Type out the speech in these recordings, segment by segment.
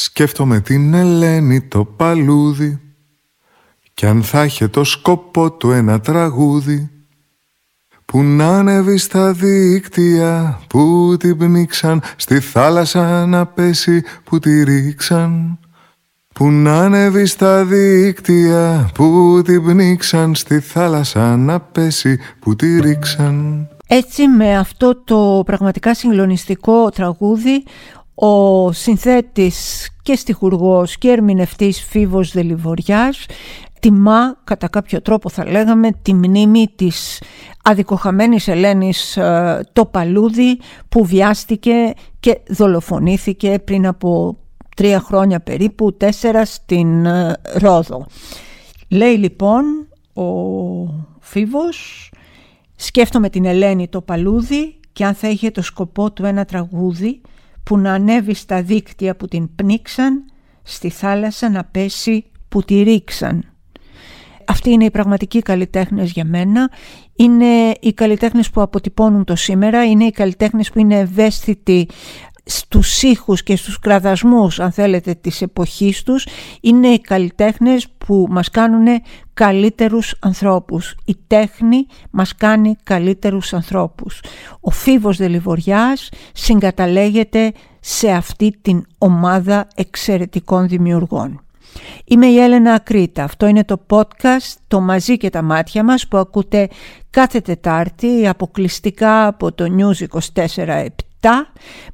Σκέφτομαι την Ελένη το παλούδι Κι αν θα είχε το σκοπό του ένα τραγούδι Που να ανέβει στα δίκτυα που την πνίξαν Στη θάλασσα να πέσει που τη ρίξαν Που να ανέβει στα δίκτυα που την πνίξαν Στη θάλασσα να πέσει που τη ρίξαν. Έτσι με αυτό το πραγματικά συγκλονιστικό τραγούδι ο συνθέτης και στιχουργός και ερμηνευτής Φίβος Δελιβοριάς τιμά κατά κάποιο τρόπο θα λέγαμε τη μνήμη της αδικοχαμένης Ελένης ε, το Παλούδι που βιάστηκε και δολοφονήθηκε πριν από τρία χρόνια περίπου, τέσσερα στην ε, Ρόδο. Λέει λοιπόν ο Φίβος Σκέφτομαι την Ελένη το παλούδι και αν θα είχε το σκοπό του ένα τραγούδι που να ανέβει στα δίκτυα που την πνίξαν, στη θάλασσα να πέσει που τη ρίξαν. Αυτοί είναι οι πραγματικοί καλλιτέχνες για μένα. Είναι οι καλλιτέχνες που αποτυπώνουν το σήμερα, είναι οι καλλιτέχνες που είναι ευαίσθητοι στους ήχους και στους κραδασμούς αν θέλετε της εποχής τους είναι οι καλλιτέχνες που μας κάνουν καλύτερους ανθρώπους. Η τέχνη μας κάνει καλύτερους ανθρώπους. Ο Φίβος Δελιβοριάς συγκαταλέγεται σε αυτή την ομάδα εξαιρετικών δημιουργών. Είμαι η Έλενα Ακρίτα. Αυτό είναι το podcast «Το μαζί και τα μάτια μας» που ακούτε κάθε Τετάρτη αποκλειστικά από το News 24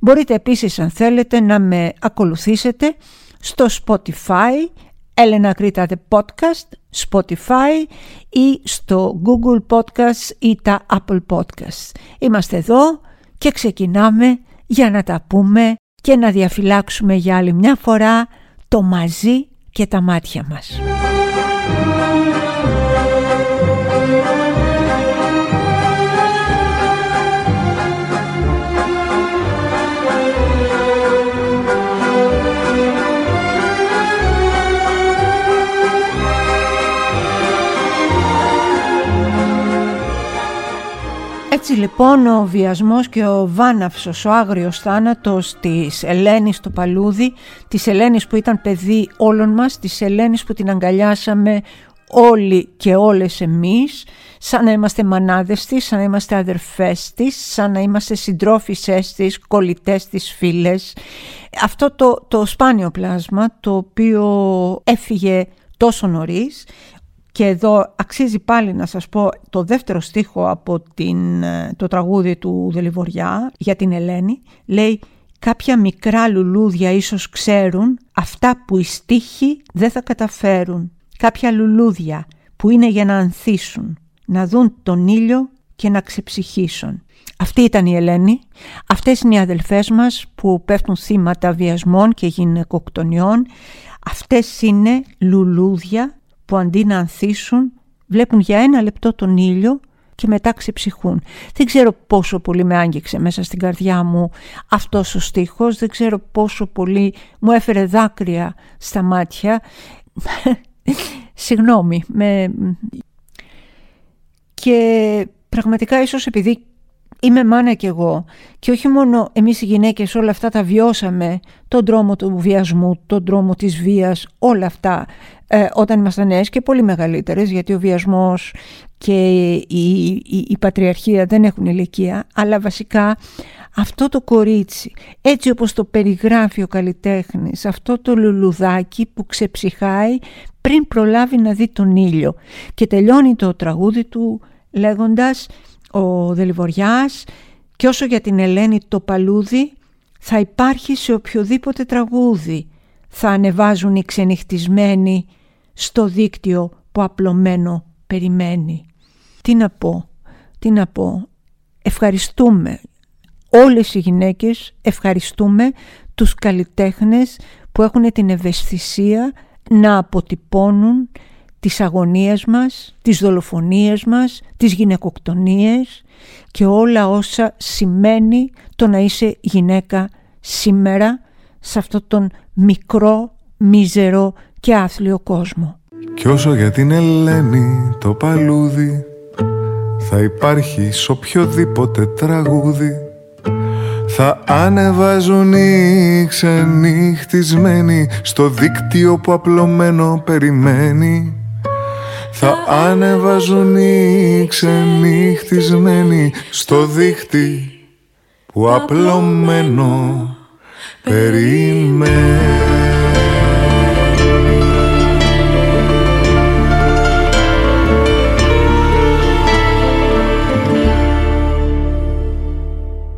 Μπορείτε επίσης αν θέλετε να με ακολουθήσετε στο Spotify, Έλενα Κρήτα The Podcast, Spotify ή στο Google Podcast ή τα Apple Podcast. Είμαστε εδώ και ξεκινάμε για να τα πούμε και να διαφυλάξουμε για άλλη μια φορά το μαζί και τα μάτια μας. Λοιπόν ο βιασμός και ο βάναυσος, ο άγριος θάνατος της Ελένης στο Παλούδι, της Ελένης που ήταν παιδί όλων μας, της Ελένης που την αγκαλιάσαμε όλοι και όλες εμείς, σαν να είμαστε μανάδες της, σαν να είμαστε αδερφές της, σαν να είμαστε συντρόφισσές της, κολλητές της, φίλες. Αυτό το, το σπάνιο πλάσμα το οποίο έφυγε τόσο νωρίς και εδώ αξίζει πάλι να σας πω το δεύτερο στίχο από την, ε, το τραγούδι του Δελιβοριά για την Ελένη. Λέει «Κάποια μικρά λουλούδια ίσως ξέρουν αυτά που οι στίχοι δεν θα καταφέρουν. Κάποια λουλούδια που είναι για να ανθίσουν, να δουν τον ήλιο και να ξεψυχήσουν». Αυτή ήταν η Ελένη. Αυτές είναι οι αδελφές μας που πέφτουν θύματα βιασμών και γυναικοκτονιών. Αυτές είναι λουλούδια που αντί να ανθίσουν βλέπουν για ένα λεπτό τον ήλιο και μετά ξεψυχούν. Δεν ξέρω πόσο πολύ με άγγιξε μέσα στην καρδιά μου αυτός ο στίχος, δεν ξέρω πόσο πολύ μου έφερε δάκρυα στα μάτια. Συγγνώμη. Με... Και πραγματικά ίσως επειδή είμαι μάνα κι εγώ και όχι μόνο εμείς οι γυναίκες όλα αυτά τα βιώσαμε, τον τρόμο του βιασμού, τον τρόμο της βίας, όλα αυτά ε, όταν ήμασταν νέες και πολύ μεγαλύτερες γιατί ο βιασμός και η, η, η πατριαρχία δεν έχουν ηλικία αλλά βασικά αυτό το κορίτσι έτσι όπως το περιγράφει ο καλλιτέχνης αυτό το λουλουδάκι που ξεψυχάει πριν προλάβει να δει τον ήλιο. Και τελειώνει το τραγούδι του λέγοντας ο Δελιβοριάς και όσο για την Ελένη το παλούδι θα υπάρχει σε οποιοδήποτε τραγούδι θα ανεβάζουν οι ξενυχτισμένοι στο δίκτυο που απλωμένο περιμένει. Τι να πω, τι να πω. Ευχαριστούμε όλες οι γυναίκες, ευχαριστούμε τους καλλιτέχνες που έχουν την ευαισθησία να αποτυπώνουν τις αγωνίες μας, τις δολοφονίες μας, τις γυναικοκτονίες και όλα όσα σημαίνει το να είσαι γυναίκα σήμερα σε αυτόν τον μικρό, μίζερο και άθλιο κόσμο. Κι όσο για την Ελένη το παλούδι θα υπάρχει σ' οποιοδήποτε τραγούδι θα ανεβάζουν οι ξενυχτισμένοι στο δίκτυο που απλωμένο περιμένει θα ανεβάζουν οι ξενυχτισμένοι στο δίκτυο που απλωμένο περιμένει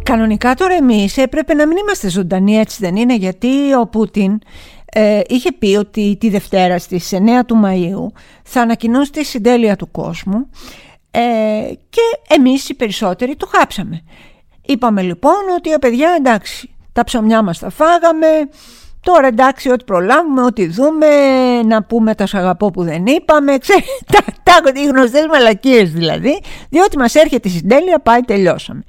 Κανονικά τώρα εμείς έπρεπε να μην είμαστε ζωντανοί έτσι δεν είναι γιατί ο Πούτιν ε, είχε πει ότι τη Δευτέρα στις 9 του Μαΐου θα ανακοινώσει τη συντέλεια του κόσμου ε, και εμείς οι περισσότεροι το χάψαμε. Είπαμε λοιπόν ότι «Ε, παιδιά εντάξει τα ψωμιά μας τα φάγαμε, Τώρα εντάξει, ό,τι προλάβουμε, ό,τι δούμε, να πούμε τα σαγαπό που δεν είπαμε, ξέρετε, τα, τα, οι γνωστές μαλακίες δηλαδή, διότι μας έρχεται η συντέλεια, πάει, τελειώσαμε.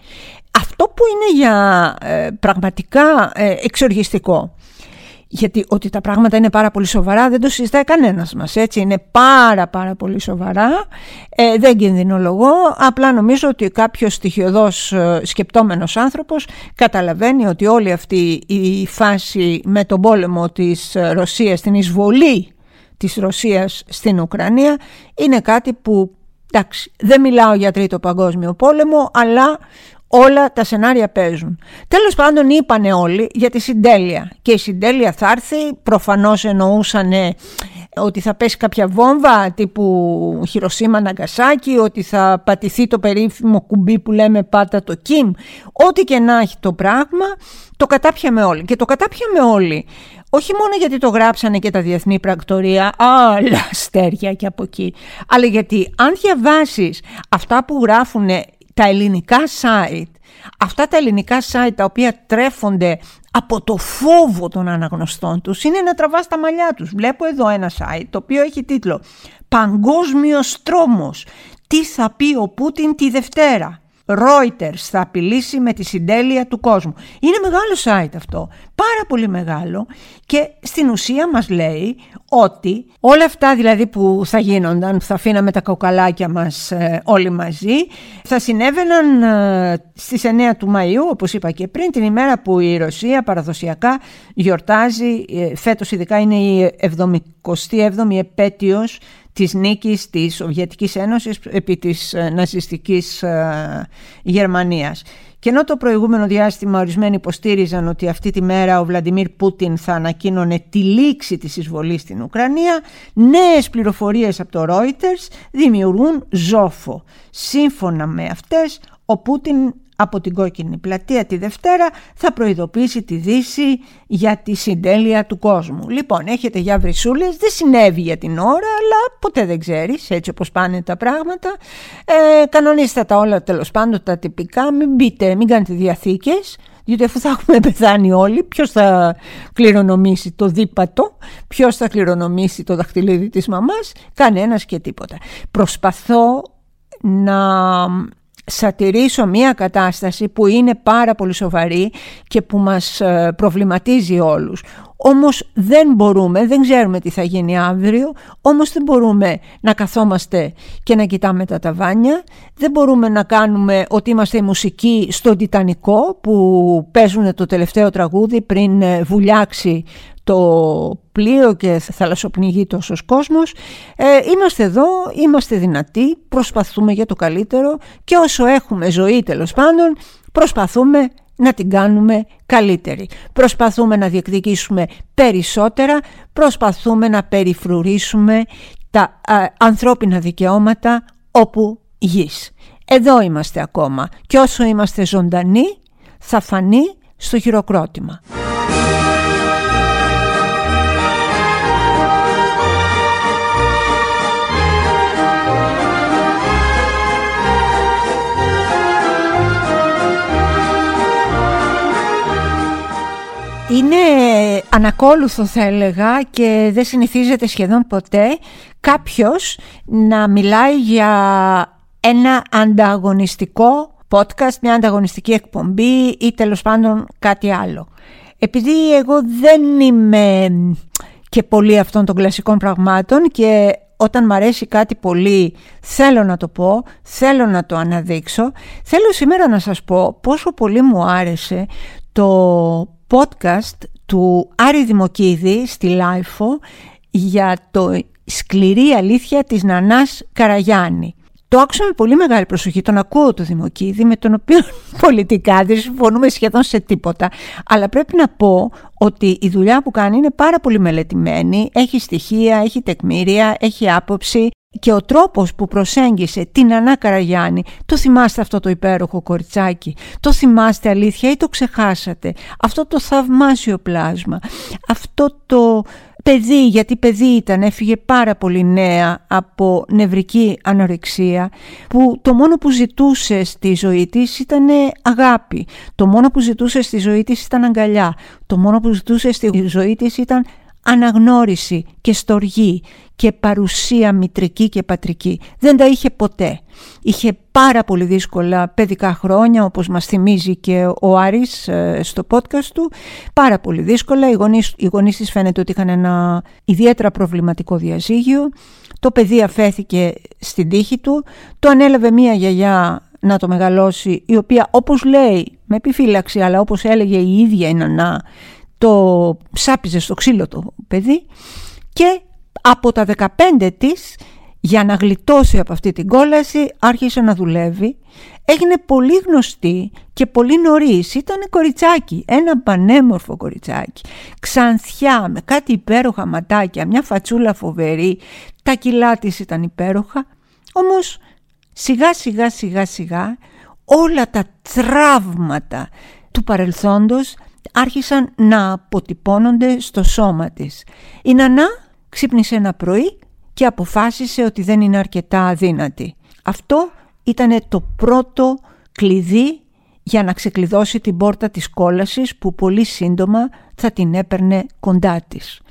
Αυτό που είναι για ε, πραγματικά ε, εξοργιστικό γιατί ότι τα πράγματα είναι πάρα πολύ σοβαρά δεν το συζητάει κανένας μας έτσι. Είναι πάρα πάρα πολύ σοβαρά. Ε, δεν κινδυνολογώ. Απλά νομίζω ότι κάποιος στοιχειοδός ε, σκεπτόμενος άνθρωπος καταλαβαίνει ότι όλη αυτή η φάση με τον πόλεμο της Ρωσίας την εισβολή της Ρωσίας στην Ουκρανία είναι κάτι που εντάξει δεν μιλάω για τρίτο παγκόσμιο πόλεμο αλλά όλα τα σενάρια παίζουν. Τέλος πάντων είπανε όλοι για τη συντέλεια και η συντέλεια θα έρθει, προφανώς εννοούσαν ότι θα πέσει κάποια βόμβα τύπου Χειροσύμα Ναγκασάκη, ότι θα πατηθεί το περίφημο κουμπί που λέμε πάτα το Κιμ, ό,τι και να έχει το πράγμα, το κατάπιαμε όλοι. Και το κατάπιαμε όλοι όχι μόνο γιατί το γράψανε και τα διεθνή πρακτορία, άλλα αστέρια και από εκεί, αλλά γιατί αν διαβάσεις αυτά που γράφουν τα ελληνικά site, αυτά τα ελληνικά site τα οποία τρέφονται από το φόβο των αναγνωστών τους είναι να τραβάς τα μαλλιά τους. Βλέπω εδώ ένα site το οποίο έχει τίτλο «Παγκόσμιος τρόμος. Τι θα πει ο Πούτιν τη Δευτέρα». Reuters θα απειλήσει με τη συντέλεια του κόσμου. Είναι μεγάλο site αυτό, πάρα πολύ μεγάλο και στην ουσία μας λέει ότι όλα αυτά δηλαδή που θα γίνονταν, θα αφήναμε τα κοκαλάκια μας ε, όλοι μαζί, θα συνέβαιναν ε, στις 9 του Μαΐου, όπως είπα και πριν, την ημέρα που η Ρωσία παραδοσιακά γιορτάζει, ε, φέτος ειδικά είναι η 77η επέτειος της νίκης της Σοβιετικής Ένωσης επί της ε, ναζιστικής ε, Γερμανίας. Και ενώ το προηγούμενο διάστημα ορισμένοι υποστήριζαν ότι αυτή τη μέρα ο Βλαντιμίρ Πούτιν θα ανακοίνωνε τη λήξη της εισβολής στην Ουκρανία, νέες πληροφορίες από το Reuters δημιουργούν ζόφο. Σύμφωνα με αυτές, ο Πούτιν από την κόκκινη πλατεία τη Δευτέρα θα προειδοποιήσει τη Δύση για τη συντέλεια του κόσμου. Λοιπόν, έχετε για βρυσούλες, δεν συνέβη για την ώρα, αλλά ποτέ δεν ξέρεις, έτσι όπως πάνε τα πράγματα. Ε, κανονίστε τα όλα τέλος πάντων τα τυπικά, μην μπείτε, μην κάνετε διαθήκες, διότι αφού θα έχουμε πεθάνει όλοι, ποιος θα κληρονομήσει το δίπατο, ποιος θα κληρονομήσει το δαχτυλίδι της μαμάς, κανένας και τίποτα. Προσπαθώ να σατηρήσω μια κατάσταση που είναι πάρα πολύ σοβαρή και που μας ε, προβληματίζει όλους. Όμως δεν μπορούμε, δεν ξέρουμε τι θα γίνει αύριο, όμως δεν μπορούμε να καθόμαστε και να κοιτάμε τα ταβάνια, δεν μπορούμε να κάνουμε ότι είμαστε η μουσική στο Τιτανικό που παίζουν το τελευταίο τραγούδι πριν ε, βουλιάξει το πλοίο και θαλασσοπνιγεί τόσος κόσμος. Ε, είμαστε εδώ, είμαστε δυνατοί, προσπαθούμε για το καλύτερο και όσο έχουμε ζωή τέλος πάντων προσπαθούμε να την κάνουμε καλύτερη. Προσπαθούμε να διεκδικήσουμε περισσότερα, προσπαθούμε να περιφρουρήσουμε τα ανθρώπινα δικαιώματα όπου γης. Εδώ είμαστε ακόμα και όσο είμαστε ζωντανοί θα φανεί στο χειροκρότημα. Είναι ανακόλουθος θα έλεγα και δεν συνηθίζεται σχεδόν ποτέ κάποιος να μιλάει για ένα ανταγωνιστικό podcast, μια ανταγωνιστική εκπομπή ή τέλος πάντων κάτι άλλο. Επειδή εγώ δεν είμαι και πολύ αυτών των κλασικών πραγμάτων και όταν μ' αρέσει κάτι πολύ θέλω να το πω, θέλω να το αναδείξω. Θέλω σήμερα να σας πω πόσο πολύ μου άρεσε το podcast του Άρη Δημοκίδη στη LiFO για τη σκληρή αλήθεια της Νανάς Καραγιάννη. Το άκουσα με πολύ μεγάλη προσοχή, τον ακούω το Δημοκίδη, με τον οποίο πολιτικά δεν συμφωνούμε σχεδόν σε τίποτα. Αλλά πρέπει να πω ότι η δουλειά που κάνει είναι πάρα πολύ μελετημένη, έχει στοιχεία, έχει τεκμήρια, έχει άποψη και ο τρόπος που προσέγγισε την Ανά Καραγιάννη, το θυμάστε αυτό το υπέροχο κοριτσάκι, το θυμάστε αλήθεια ή το ξεχάσατε, αυτό το θαυμάσιο πλάσμα, αυτό το παιδί, γιατί παιδί ήταν, έφυγε πάρα πολύ νέα από νευρική ανορεξία, που το μόνο που ζητούσε στη ζωή της ήταν αγάπη, το μόνο που ζητούσε στη ζωή της ήταν αγκαλιά, το μόνο που ζητούσε στη ζωή της ήταν αναγνώριση και στοργή και παρουσία μητρική και πατρική. Δεν τα είχε ποτέ. Είχε πάρα πολύ δύσκολα παιδικά χρόνια όπως μας θυμίζει και ο Άρης ε, στο podcast του. Πάρα πολύ δύσκολα. Οι γονείς, οι γονείς της φαίνεται ότι είχαν ένα ιδιαίτερα προβληματικό διαζύγιο. Το παιδί αφέθηκε στην τύχη του. Το ανέλαβε μία γιαγιά να το μεγαλώσει η οποία όπως λέει με επιφύλαξη αλλά όπως έλεγε η ίδια η Νανά το σάπιζε στο ξύλο το παιδί και από τα 15 της για να γλιτώσει από αυτή την κόλαση άρχισε να δουλεύει. Έγινε πολύ γνωστή και πολύ νωρίς. Ήταν κοριτσάκι, ένα πανέμορφο κοριτσάκι. Ξανθιά με κάτι υπέροχα ματάκια, μια φατσούλα φοβερή. Τα κιλά της ήταν υπέροχα. Όμως σιγά σιγά σιγά σιγά όλα τα τραύματα του παρελθόντος άρχισαν να αποτυπώνονται στο σώμα της. Η Νανά ξύπνησε ένα πρωί και αποφάσισε ότι δεν είναι αρκετά αδύνατη. Αυτό ήταν το πρώτο κλειδί για να ξεκλειδώσει την πόρτα της κόλασης που πολύ σύντομα θα την έπαιρνε κοντά της.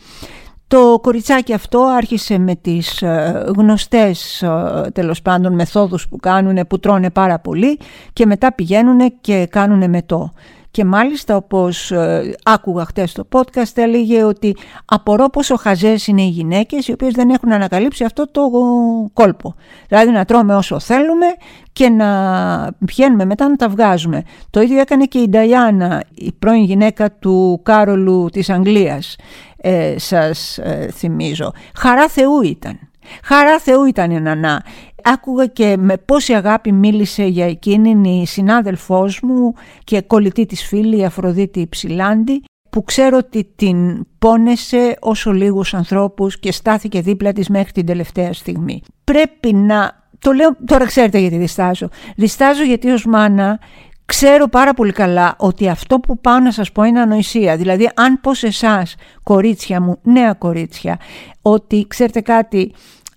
Το κοριτσάκι αυτό άρχισε με τις ε, γνωστές ε, τέλος πάντων μεθόδους που κάνουν που τρώνε πάρα πολύ και μετά πηγαίνουν και κάνουν μετό. Και μάλιστα όπως ε, άκουγα χτες στο podcast έλεγε ότι απορώ πόσο χαζές είναι οι γυναίκες οι οποίες δεν έχουν ανακαλύψει αυτό το κόλπο. Δηλαδή να τρώμε όσο θέλουμε και να πηγαίνουμε μετά να τα βγάζουμε. Το ίδιο έκανε και η Νταϊάννα, η πρώην γυναίκα του Κάρολου της Αγγλίας, ε, σας ε, θυμίζω. Χαρά Θεού ήταν. Χαρά Θεού ήταν η Νανά. Άκουγα και με πόση αγάπη μίλησε για εκείνη η συνάδελφός μου και κολλητή της φίλη η Αφροδίτη Ψηλάντη που ξέρω ότι την πόνεσε όσο λίγους ανθρώπους και στάθηκε δίπλα της μέχρι την τελευταία στιγμή. Πρέπει να... Το λέω τώρα ξέρετε γιατί διστάζω. Διστάζω γιατί ως μάνα ξέρω πάρα πολύ καλά ότι αυτό που πάω να σας πω είναι ανοησία. Δηλαδή αν πω σε εσάς κορίτσια μου, νέα κορίτσια, ότι ξέρετε κάτι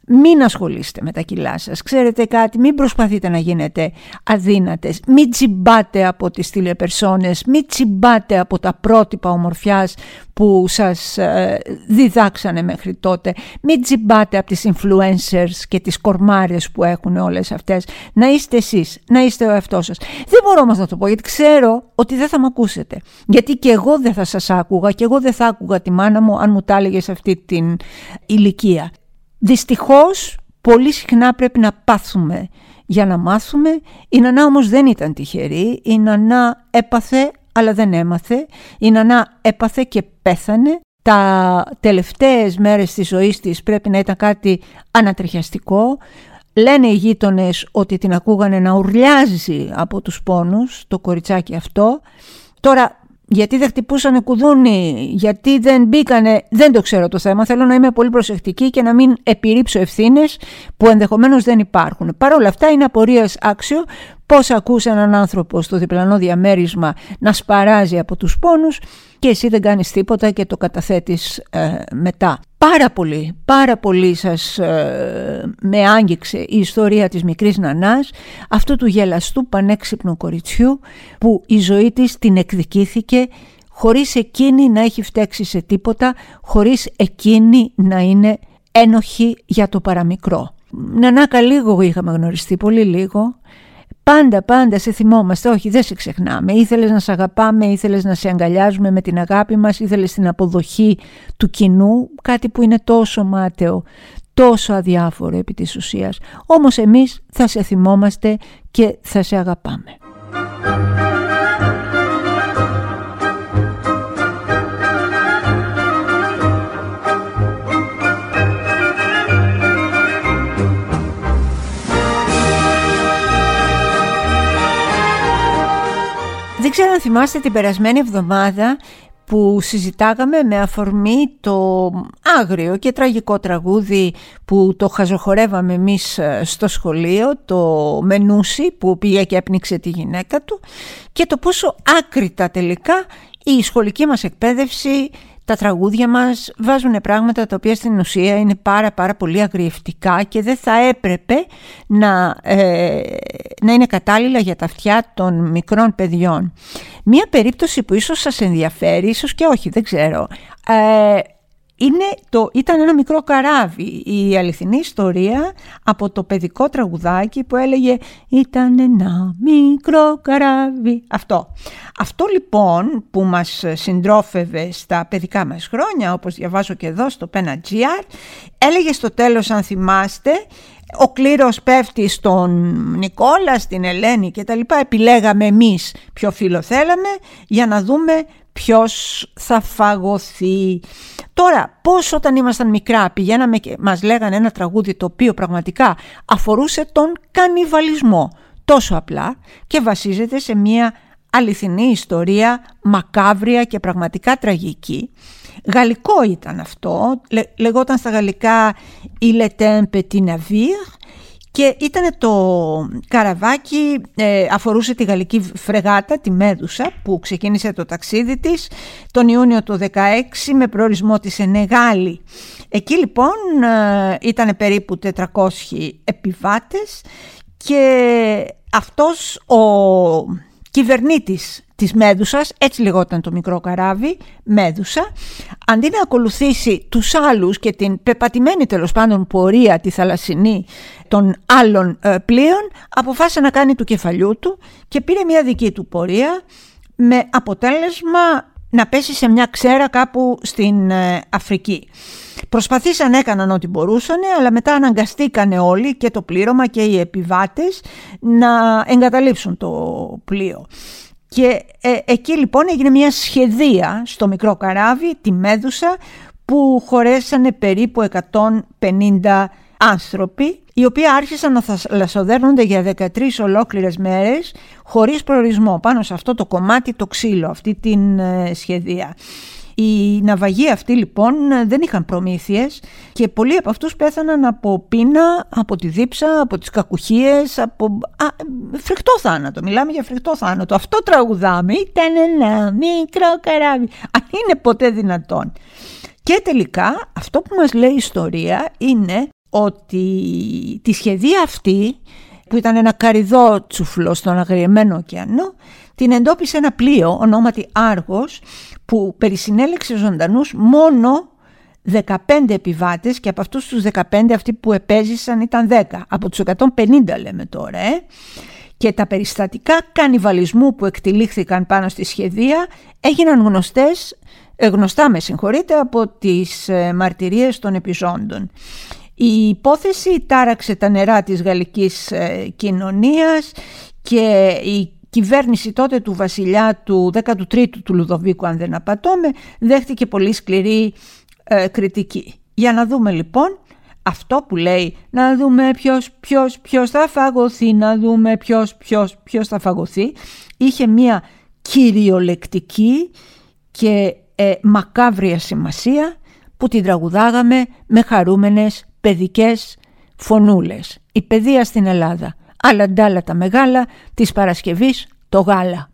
μην ασχολείστε με τα κιλά σας. Ξέρετε κάτι, μην προσπαθείτε να γίνετε αδύνατες. Μην τσιμπάτε από τις τηλεπερσόνες, μην τσιμπάτε από τα πρότυπα ομορφιάς που σας ε, διδάξανε μέχρι τότε. Μην τσιμπάτε από τις influencers και τις κορμάρες που έχουν όλες αυτές. Να είστε εσείς, να είστε ο εαυτός σας. Δεν μπορώ όμως να το πω γιατί ξέρω ότι δεν θα με ακούσετε. Γιατί και εγώ δεν θα σας άκουγα και εγώ δεν θα άκουγα τη μάνα μου αν μου τα έλεγες σε αυτή την ηλικία. Δυστυχώς πολύ συχνά πρέπει να πάθουμε για να μάθουμε. Η Νανά όμως δεν ήταν τυχερή. Η Νανά έπαθε αλλά δεν έμαθε. Η Νανά έπαθε και πέθανε. Τα τελευταίες μέρες της ζωής της πρέπει να ήταν κάτι ανατριχιαστικό. Λένε οι γείτονες ότι την ακούγανε να ουρλιάζει από τους πόνους το κοριτσάκι αυτό. Τώρα γιατί δεν χτυπούσαν κουδούνι, γιατί δεν μπήκανε, δεν το ξέρω το θέμα. Θέλω να είμαι πολύ προσεκτική και να μην επιρρύψω ευθύνες που ενδεχομένως δεν υπάρχουν. Παρ' όλα αυτά είναι απορία άξιο πώς ακούς έναν άνθρωπο στο διπλανό διαμέρισμα να σπαράζει από τους πόνους και εσύ δεν κάνεις τίποτα και το καταθέτεις ε, μετά. Πάρα πολύ, πάρα πολύ σας ε, με άγγιξε η ιστορία της μικρής Νανάς, αυτού του γελαστού πανέξυπνου κοριτσιού που η ζωή της την εκδικήθηκε χωρίς εκείνη να έχει φταίξει σε τίποτα, χωρίς εκείνη να είναι ένοχη για το παραμικρό. Νανάκα λίγο είχαμε γνωριστεί, πολύ λίγο. Πάντα, πάντα σε θυμόμαστε. Όχι, δεν σε ξεχνάμε. Ήθελες να σε αγαπάμε, ήθελες να σε αγκαλιάζουμε με την αγάπη μας, ήθελες την αποδοχή του κοινού, κάτι που είναι τόσο μάταιο, τόσο αδιάφορο επί της ουσίας. Όμως εμείς θα σε θυμόμαστε και θα σε αγαπάμε. Δεν ξέρω αν θυμάστε την περασμένη εβδομάδα που συζητάγαμε με αφορμή το άγριο και τραγικό τραγούδι που το χαζοχορεύαμε εμείς ε, στο σχολείο, το Μενούσι που πήγε και έπνιξε τη γυναίκα του και το πόσο άκρητα τελικά η σχολική μας εκπαίδευση τα τραγούδια μας βάζουν πράγματα τα οποία στην ουσία είναι πάρα πάρα πολύ αγριευτικά και δεν θα έπρεπε να, ε, να είναι κατάλληλα για τα αυτιά των μικρών παιδιών. Μία περίπτωση που ίσως σας ενδιαφέρει, ίσως και όχι, δεν ξέρω. Ε, είναι το, ήταν ένα μικρό καράβι η αληθινή ιστορία από το παιδικό τραγουδάκι που έλεγε «Ήταν ένα μικρό καράβι». Αυτό. Αυτό λοιπόν που μας συντρόφευε στα παιδικά μας χρόνια, όπως διαβάζω και εδώ στο Pena.gr, έλεγε στο τέλος αν θυμάστε ο κλήρος πέφτει στον Νικόλα, στην Ελένη και τα λοιπά. Επιλέγαμε εμείς ποιο φίλο θέλαμε για να δούμε ποιος θα φαγωθεί. Τώρα, πώς όταν ήμασταν μικρά πηγαίναμε και μας λέγανε ένα τραγούδι το οποίο πραγματικά αφορούσε τον κανιβαλισμό. Τόσο απλά και βασίζεται σε μια αληθινή ιστορία, μακάβρια και πραγματικά τραγική. Γαλλικό ήταν αυτό, λεγόταν στα γαλλικά «Il était un petit navire» και ήταν το καραβάκι, ε, αφορούσε τη γαλλική φρεγάτα, τη Μέδουσα, που ξεκίνησε το ταξίδι της τον Ιούνιο του 16 με προορισμό της Ενεγάλη. Εκεί λοιπόν ε, ήταν περίπου 400 επιβάτες και αυτός ο κυβερνήτης της Μέδουσας, έτσι λεγόταν το μικρό καράβι, Μέδουσα, αντί να ακολουθήσει τους άλλους και την πεπατημένη τέλος πάντων πορεία τη θαλασσινή των άλλων ε, πλοίων, αποφάσισε να κάνει του κεφαλιού του και πήρε μια δική του πορεία με αποτέλεσμα να πέσει σε μια ξέρα κάπου στην ε, Αφρική. Προσπαθήσαν, έκαναν ό,τι μπορούσαν, αλλά μετά αναγκαστήκανε όλοι και το πλήρωμα και οι επιβάτες να εγκαταλείψουν το πλοίο. Και ε, εκεί λοιπόν έγινε μια σχεδία στο μικρό καράβι, τη Μέδουσα, που χωρέσανε περίπου 150 άνθρωποι, οι οποίοι άρχισαν να λασοδέρνονται για 13 ολόκληρες μέρες, χωρίς προορισμό, πάνω σε αυτό το κομμάτι το ξύλο, αυτή την ε, σχεδία. Οι ναυαγοί αυτοί λοιπόν δεν είχαν προμήθειες και πολλοί από αυτούς πέθαναν από πείνα, από τη δίψα, από τις κακουχίες, από α, φρικτό θάνατο. Μιλάμε για φρικτό θάνατο. Αυτό τραγουδάμε. Ήταν ένα μικρό καράβι. Αν είναι ποτέ δυνατόν. Και τελικά αυτό που μας λέει η ιστορία είναι ότι τη σχεδία αυτή που ήταν ένα καριδότσουφλο στον αγριεμένο ωκεανό την εντόπισε ένα πλοίο ονόματι Άργος που περισυνέλεξε ζωντανούς μόνο 15 επιβάτες και από αυτούς τους 15 αυτοί που επέζησαν ήταν 10. Από τους 150 λέμε τώρα. Ε. Και τα περιστατικά κανιβαλισμού που εκτελήχθηκαν πάνω στη σχεδία έγιναν γνωστές, ε, γνωστά με συγχωρείτε, από τις ε, μαρτυρίες των επιζώντων. Η υπόθεση τάραξε τα νερά της γαλλικής κοινωνίας και η κυβέρνηση τότε του βασιλιά του 13ου του Λουδοβίκου αν δεν απατώμε δέχτηκε πολύ σκληρή ε, κριτική. Για να δούμε λοιπόν αυτό που λέει να δούμε ποιος, ποιος, ποιος θα φαγωθεί, να δούμε ποιος, ποιος, ποιος θα φαγωθεί είχε μία κυριολεκτική και ε, μακάβρια σημασία που την τραγουδάγαμε με χαρούμενες παιδικές φωνούλες. Η παιδεία στην Ελλάδα άλλα ντάλα τα μεγάλα, της Παρασκευής το γάλα.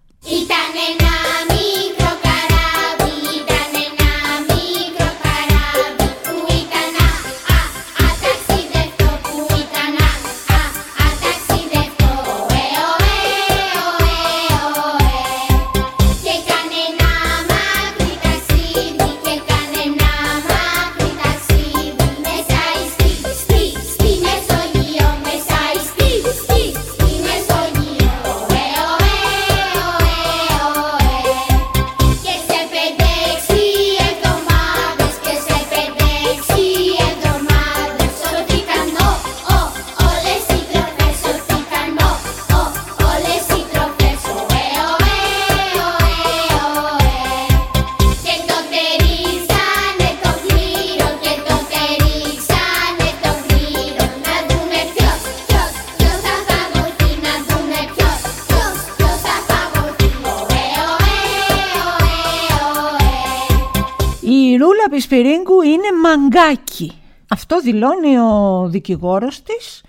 Πισπυρίγκου είναι μαγκάκι. Αυτό δηλώνει ο δικηγόρος της,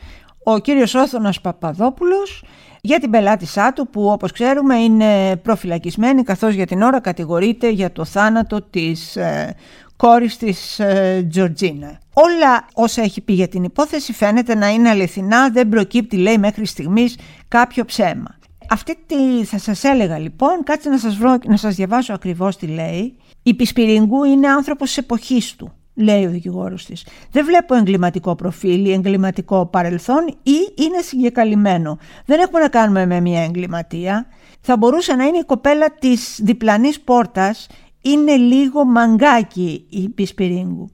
ο κύριος Όθωνας Παπαδόπουλος, για την πελάτησά του που όπως ξέρουμε είναι προφυλακισμένη καθώς για την ώρα κατηγορείται για το θάνατο της ε, κόρης της ε, Τζορτζίνα. Όλα όσα έχει πει για την υπόθεση φαίνεται να είναι αληθινά, δεν προκύπτει λέει μέχρι στιγμής κάποιο ψέμα. Αυτή τη θα σας έλεγα λοιπόν, κάτσε να σας, βρω, να σας διαβάσω ακριβώς τι λέει. Η Πισπυριγκού είναι άνθρωπος της εποχής του, λέει ο δικηγόρος της. Δεν βλέπω εγκληματικό προφίλ ή εγκληματικό παρελθόν ή είναι συγκεκαλυμμένο. Δεν έχουμε να κάνουμε με μια εγκληματία. Θα μπορούσε να είναι η κοπέλα της διπλανής πόρτας, είναι λίγο μαγκάκι η Πισπυρίγκου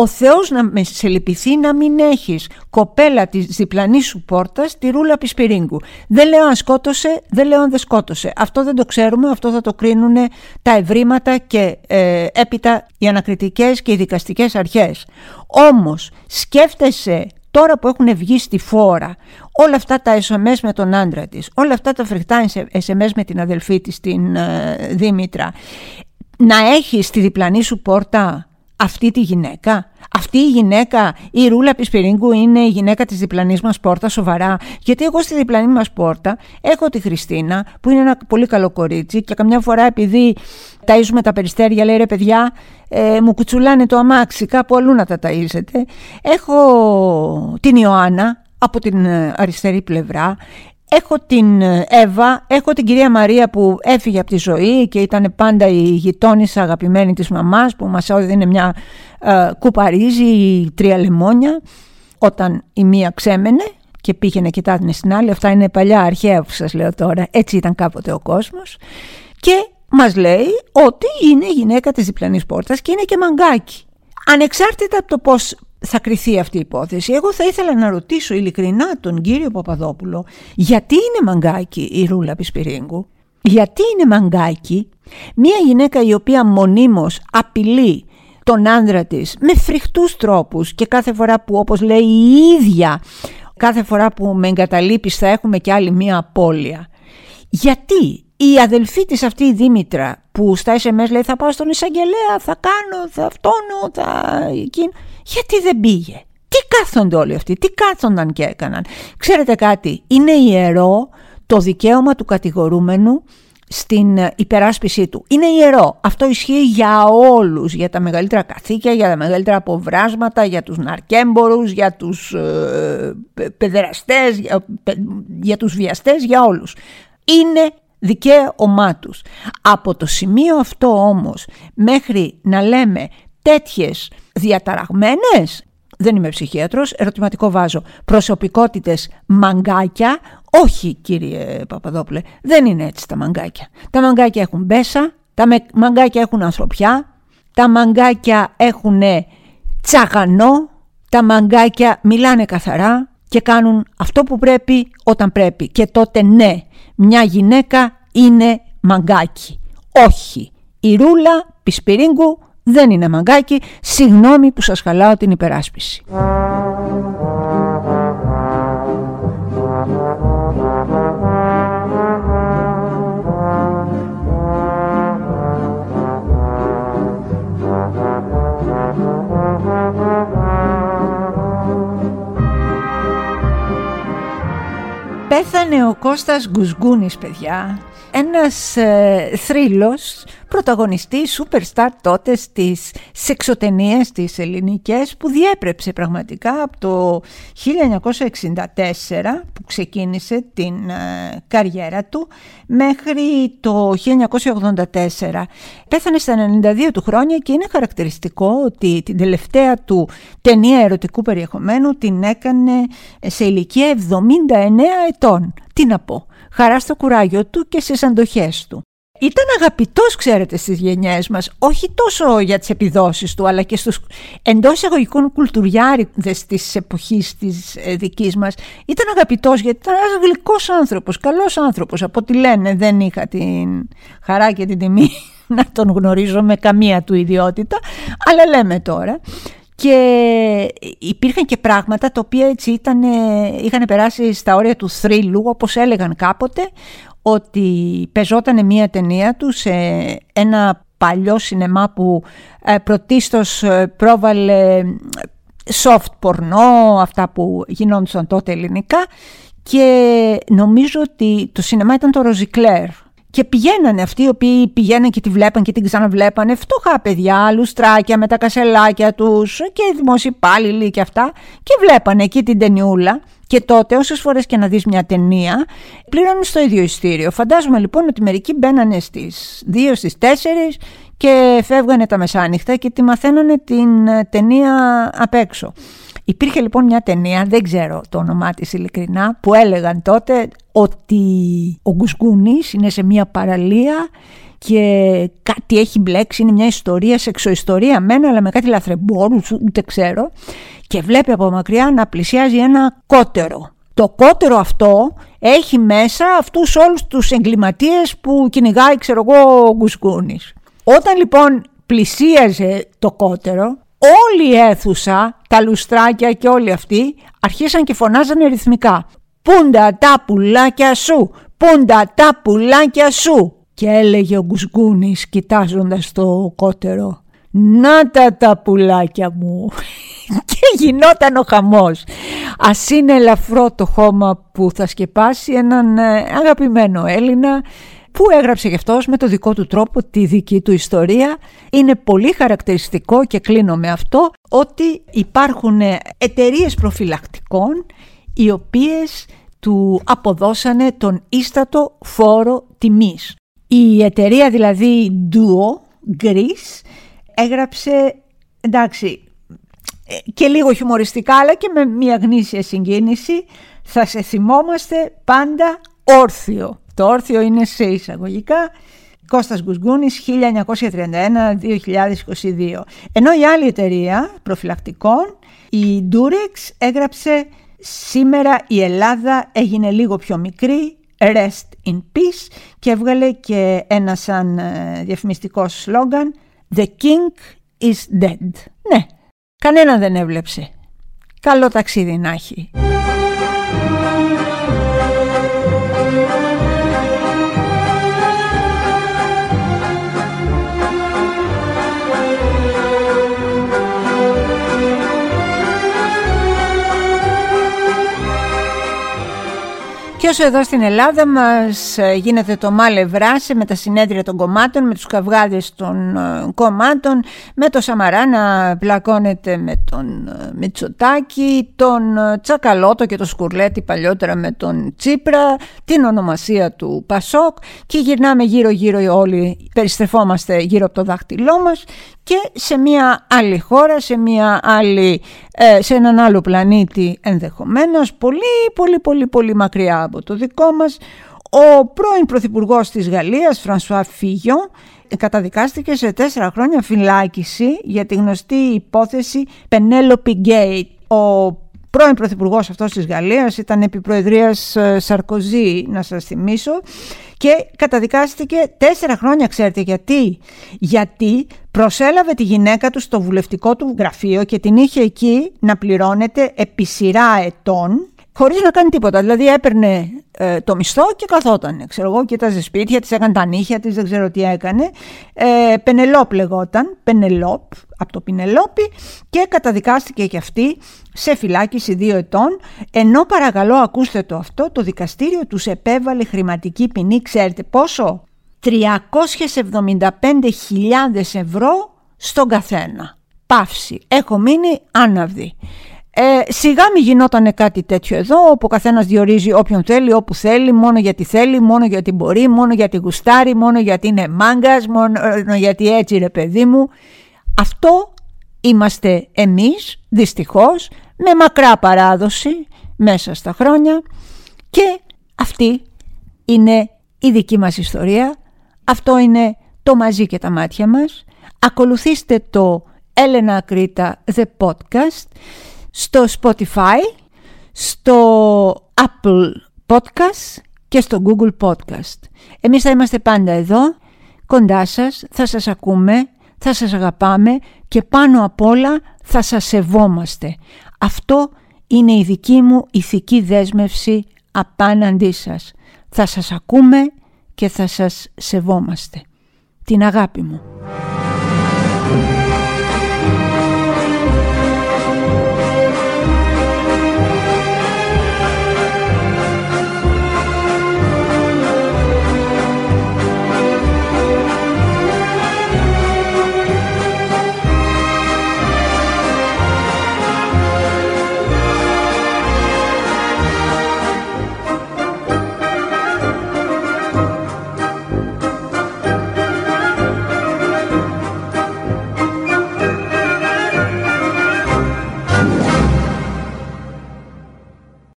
ο Θεός να με σε λυπηθεί να μην έχεις κοπέλα της διπλανής σου πόρτας τη ρούλα πισπυρίγκου. Δεν λέω αν σκότωσε, δεν λέω αν δεν σκότωσε. Αυτό δεν το ξέρουμε, αυτό θα το κρίνουν τα ευρήματα και ε, έπειτα οι ανακριτικές και οι δικαστικές αρχές. Όμως σκέφτεσαι τώρα που έχουν βγει στη φόρα όλα αυτά τα SMS με τον άντρα της, όλα αυτά τα φρικτά SMS με την αδελφή της την ε, Δήμητρα, να έχεις τη διπλανή σου πόρτα; Αυτή τη γυναίκα. Αυτή η γυναίκα, η Ρούλα Πισπυρίγκου είναι η γυναίκα της διπλανής μας πόρτας σοβαρά. Γιατί εγώ στη διπλανή μας πόρτα έχω τη Χριστίνα που είναι ένα πολύ καλό κορίτσι και καμιά φορά επειδή ταΐζουμε τα περιστέρια λέει ρε παιδιά ε, μου κουτσουλάνε το αμάξι κάπου αλλού να τα ταΐζετε. Έχω την Ιωάννα από την ε, αριστερή πλευρά. Έχω την ε, Εύα, έχω την κυρία Μαρία που έφυγε από τη ζωή και ήταν πάντα η γειτόνισσα αγαπημένη της μαμάς που μας έδινε μια ε, κουπαρίζη τρία λεμόνια όταν η μία ξέμενε και πήγαινε κοιτάτηνε στην άλλη. Αυτά είναι παλιά αρχαία που σας λέω τώρα. Έτσι ήταν κάποτε ο κόσμος. Και μας λέει ότι είναι η γυναίκα της διπλανής πόρτας και είναι και μαγκάκι. Ανεξάρτητα από το πώς θα κριθεί αυτή η υπόθεση. Εγώ θα ήθελα να ρωτήσω ειλικρινά τον κύριο Παπαδόπουλο γιατί είναι μαγκάκι η Ρούλα Πισπυρίγκου; Γιατί είναι μαγκάκι μια γυναίκα η οποία μονίμως απειλεί τον άντρα της με φρικτούς τρόπους και κάθε φορά που όπως λέει η ίδια κάθε φορά που με εγκαταλείπεις θα έχουμε και άλλη μία απώλεια. Γιατί η αδελφή της αυτή η Δήμητρα που στα SMS λέει θα πάω στον εισαγγελέα, θα κάνω, θα αυτόνο, θα εκείνο. Γιατί δεν πήγε; Τι κάθονται όλοι αυτοί, τι κάθονταν και έκαναν; Ξέρετε κάτι, είναι ιερό το δικαίωμα του κατηγορούμενου στην υπεράσπιση του. Είναι ιερό. Αυτό ισχύει για όλους, για τα μεγαλύτερα καθήκια, για τα μεγαλύτερα αποβράσματα, για τους ναρκέμπορους, για τους ε, παιδεραστές, για, για τους βιαστές, για όλους. Είναι δικαίωμά τους. Από το σημείο αυτό όμως μέχρι να λέμε τέτοιες διαταραγμένες, δεν είμαι ψυχίατρος, ερωτηματικό βάζω, προσωπικότητες μαγκάκια, όχι κύριε Παπαδόπουλε, δεν είναι έτσι τα μαγκάκια. Τα μαγκάκια έχουν μπέσα, τα μαγκάκια έχουν ανθρωπιά, τα μαγκάκια έχουν τσαγανό, τα μαγκάκια μιλάνε καθαρά και κάνουν αυτό που πρέπει όταν πρέπει. Και τότε ναι, μια γυναίκα είναι μαγκάκι. Όχι, η Ρούλα Πισπυρίγκου δεν είναι μαγκάκι, συγγνώμη που σας χαλάω την υπεράσπιση. Πέθανε ο Κώστας Γκουσγκούνης παιδιά ένας ε, θρύλος πρωταγωνιστή superstar τότε στις σεξοτενίες της ελληνικές που διέπρεψε πραγματικά από το 1964 που ξεκίνησε την ε, καριέρα του μέχρι το 1984. Πέθανε στα 92 του χρόνια και είναι χαρακτηριστικό ότι την τελευταία του ταινία ερωτικού περιεχομένου την έκανε σε ηλικία 79 ετών. Τι να πω χαρά στο κουράγιο του και στις αντοχές του. Ήταν αγαπητός, ξέρετε, στις γενιές μας, όχι τόσο για τις επιδόσεις του, αλλά και στους εντός εισαγωγικών κουλτουριάριδες της εποχής της ε, δικής μας. Ήταν αγαπητός γιατί ήταν ένας γλυκός άνθρωπος, καλός άνθρωπος. Από ό,τι λένε δεν είχα την χαρά και την τιμή να τον γνωρίζω με καμία του ιδιότητα, αλλά λέμε τώρα. Και υπήρχαν και πράγματα τα οποία έτσι ήταν, είχαν περάσει στα όρια του θρύλου, όπως έλεγαν κάποτε, ότι πεζόταν μία ταινία του σε ένα παλιό σινεμά που ε, πρωτίστως ε, πρόβαλε soft πορνό, αυτά που γινόντουσαν τότε ελληνικά και νομίζω ότι το σινεμά ήταν το Ροζικλέρ και πηγαίνανε αυτοί οι οποίοι πηγαίνανε και τη βλέπαν και την ξαναβλέπανε φτωχά παιδιά, λουστράκια με τα κασελάκια τους και δημόσιοι υπάλληλοι και αυτά και βλέπανε εκεί την ταινιούλα και τότε όσες φορές και να δεις μια ταινία πλήρωνε στο ίδιο ειστήριο. Φαντάζομαι λοιπόν ότι μερικοί μπαίνανε στις 2, στις 4 και φεύγανε τα μεσάνυχτα και τη μαθαίνανε την ε, ταινία απ' έξω. Υπήρχε λοιπόν μια ταινία, δεν ξέρω το όνομά της ειλικρινά, που έλεγαν τότε ότι ο Γκουσγκούνης είναι σε μια παραλία και κάτι έχει μπλέξει, είναι μια ιστορία, σεξοϊστορία μένα, αλλά με κάτι λαθρεμπόρους, ούτε ξέρω, και βλέπει από μακριά να πλησιάζει ένα κότερο. Το κότερο αυτό έχει μέσα αυτούς όλους τους εγκληματίες που κυνηγάει, ξέρω εγώ, ο Γκουσγκούνης. Όταν λοιπόν πλησίαζε το κότερο, όλη η αίθουσα, τα λουστράκια και όλοι αυτοί αρχίσαν και φωνάζανε ρυθμικά. «Πούντα τα πουλάκια σου! Πούντα τα πουλάκια σου!» Και έλεγε ο Γκουσγκούνης κοιτάζοντας το κότερο. «Να τα τα πουλάκια μου!» Και γινόταν ο χαμός. Ας είναι ελαφρό το χώμα που θα σκεπάσει έναν ε, αγαπημένο Έλληνα που έγραψε γι' αυτός με το δικό του τρόπο τη δική του ιστορία. Είναι πολύ χαρακτηριστικό και κλείνω με αυτό ότι υπάρχουν εταιρείες προφυλακτικών οι οποίες του αποδώσανε τον ίστατο φόρο τιμής. Η εταιρεία δηλαδή Duo Greece έγραψε, εντάξει, και λίγο χιουμοριστικά αλλά και με μια γνήσια συγκίνηση θα σε θυμόμαστε πάντα όρθιο. Το όρθιο είναι σε εισαγωγικά Κώστας Γκουσγκούνης 1931-2022. Ενώ η άλλη εταιρεία προφυλακτικών, η Durex, έγραψε «Σήμερα η Ελλάδα έγινε λίγο πιο μικρή, rest in peace» και έβγαλε και ένα σαν ε, διαφημιστικό σλόγκαν «The king is dead». Ναι, κανένα δεν έβλαψε. Καλό ταξίδι να έχει. Και όσο εδώ στην Ελλάδα μας ε, γίνεται το μάλε βράσε με τα συνέδρια των κομμάτων, με τους καυγάδες των ε, κομμάτων, με το Σαμαρά να πλακώνεται με τον ε, Μητσοτάκη, τον Τσακαλώτο και το Σκουρλέτη παλιότερα με τον Τσίπρα, την ονομασία του Πασόκ και γυρνάμε γύρω γύρω όλοι, περιστρεφόμαστε γύρω από το δάχτυλό μας και σε μια άλλη χώρα, σε, μια άλλη, ε, σε έναν άλλο πλανήτη ενδεχομένως, πολύ πολύ πολύ πολύ μακριά από το δικό μας, ο πρώην Πρωθυπουργός της Γαλλίας, Φρανσουά Φίγιο, καταδικάστηκε σε τέσσερα χρόνια φυλάκιση για τη γνωστή υπόθεση Penelope Gate. Ο πρώην Πρωθυπουργός αυτός της Γαλλίας ήταν επί Προεδρίας ε, Σαρκοζή, να σας θυμίσω, και καταδικάστηκε τέσσερα χρόνια, ξέρετε γιατί; Γιατί προσέλαβε τη γυναίκα του στο βουλευτικό του γραφείο και την είχε εκεί να πληρώνεται επί σειρά ετών χωρίς να κάνει τίποτα. Δηλαδή έπαιρνε ε, το μισθό και καθόταν. Ξέρω εγώ, κοίταζε σπίτια της, έκανε τα νύχια της, δεν ξέρω τι έκανε. Ε, Πενελόπ λεγόταν, Πενελόπ, από το Πινελόπι και καταδικάστηκε και αυτή σε φυλάκιση δύο ετών, ενώ παρακαλώ ακούστε το αυτό, το δικαστήριο τους επέβαλε χρηματική ποινή, ξέρετε πόσο, 375.000 ευρώ στον καθένα. Παύση. Έχω μείνει άναυδη. Ε, σιγά μην γινόταν κάτι τέτοιο εδώ, όπου ο καθένας διορίζει όποιον θέλει, όπου θέλει, μόνο γιατί θέλει, μόνο γιατί μπορεί, μόνο γιατί γουστάρει, μόνο γιατί είναι μάγκας, μόνο γιατί έτσι ρε παιδί μου. Αυτό είμαστε εμείς, δυστυχώς, με μακρά παράδοση μέσα στα χρόνια και αυτή είναι η δική μας ιστορία, αυτό είναι το μαζί και τα μάτια μας. Ακολουθήστε το Έλενα Ακρίτα The Podcast στο Spotify, στο Apple Podcast και στο Google Podcast. Εμείς θα είμαστε πάντα εδώ, κοντά σας, θα σας ακούμε, θα σας αγαπάμε και πάνω απ' όλα θα σας σεβόμαστε. Αυτό είναι η δική μου ηθική δέσμευση απέναντί σας. Θα σας ακούμε και θα σας σεβόμαστε. Την αγάπη μου. Thank you.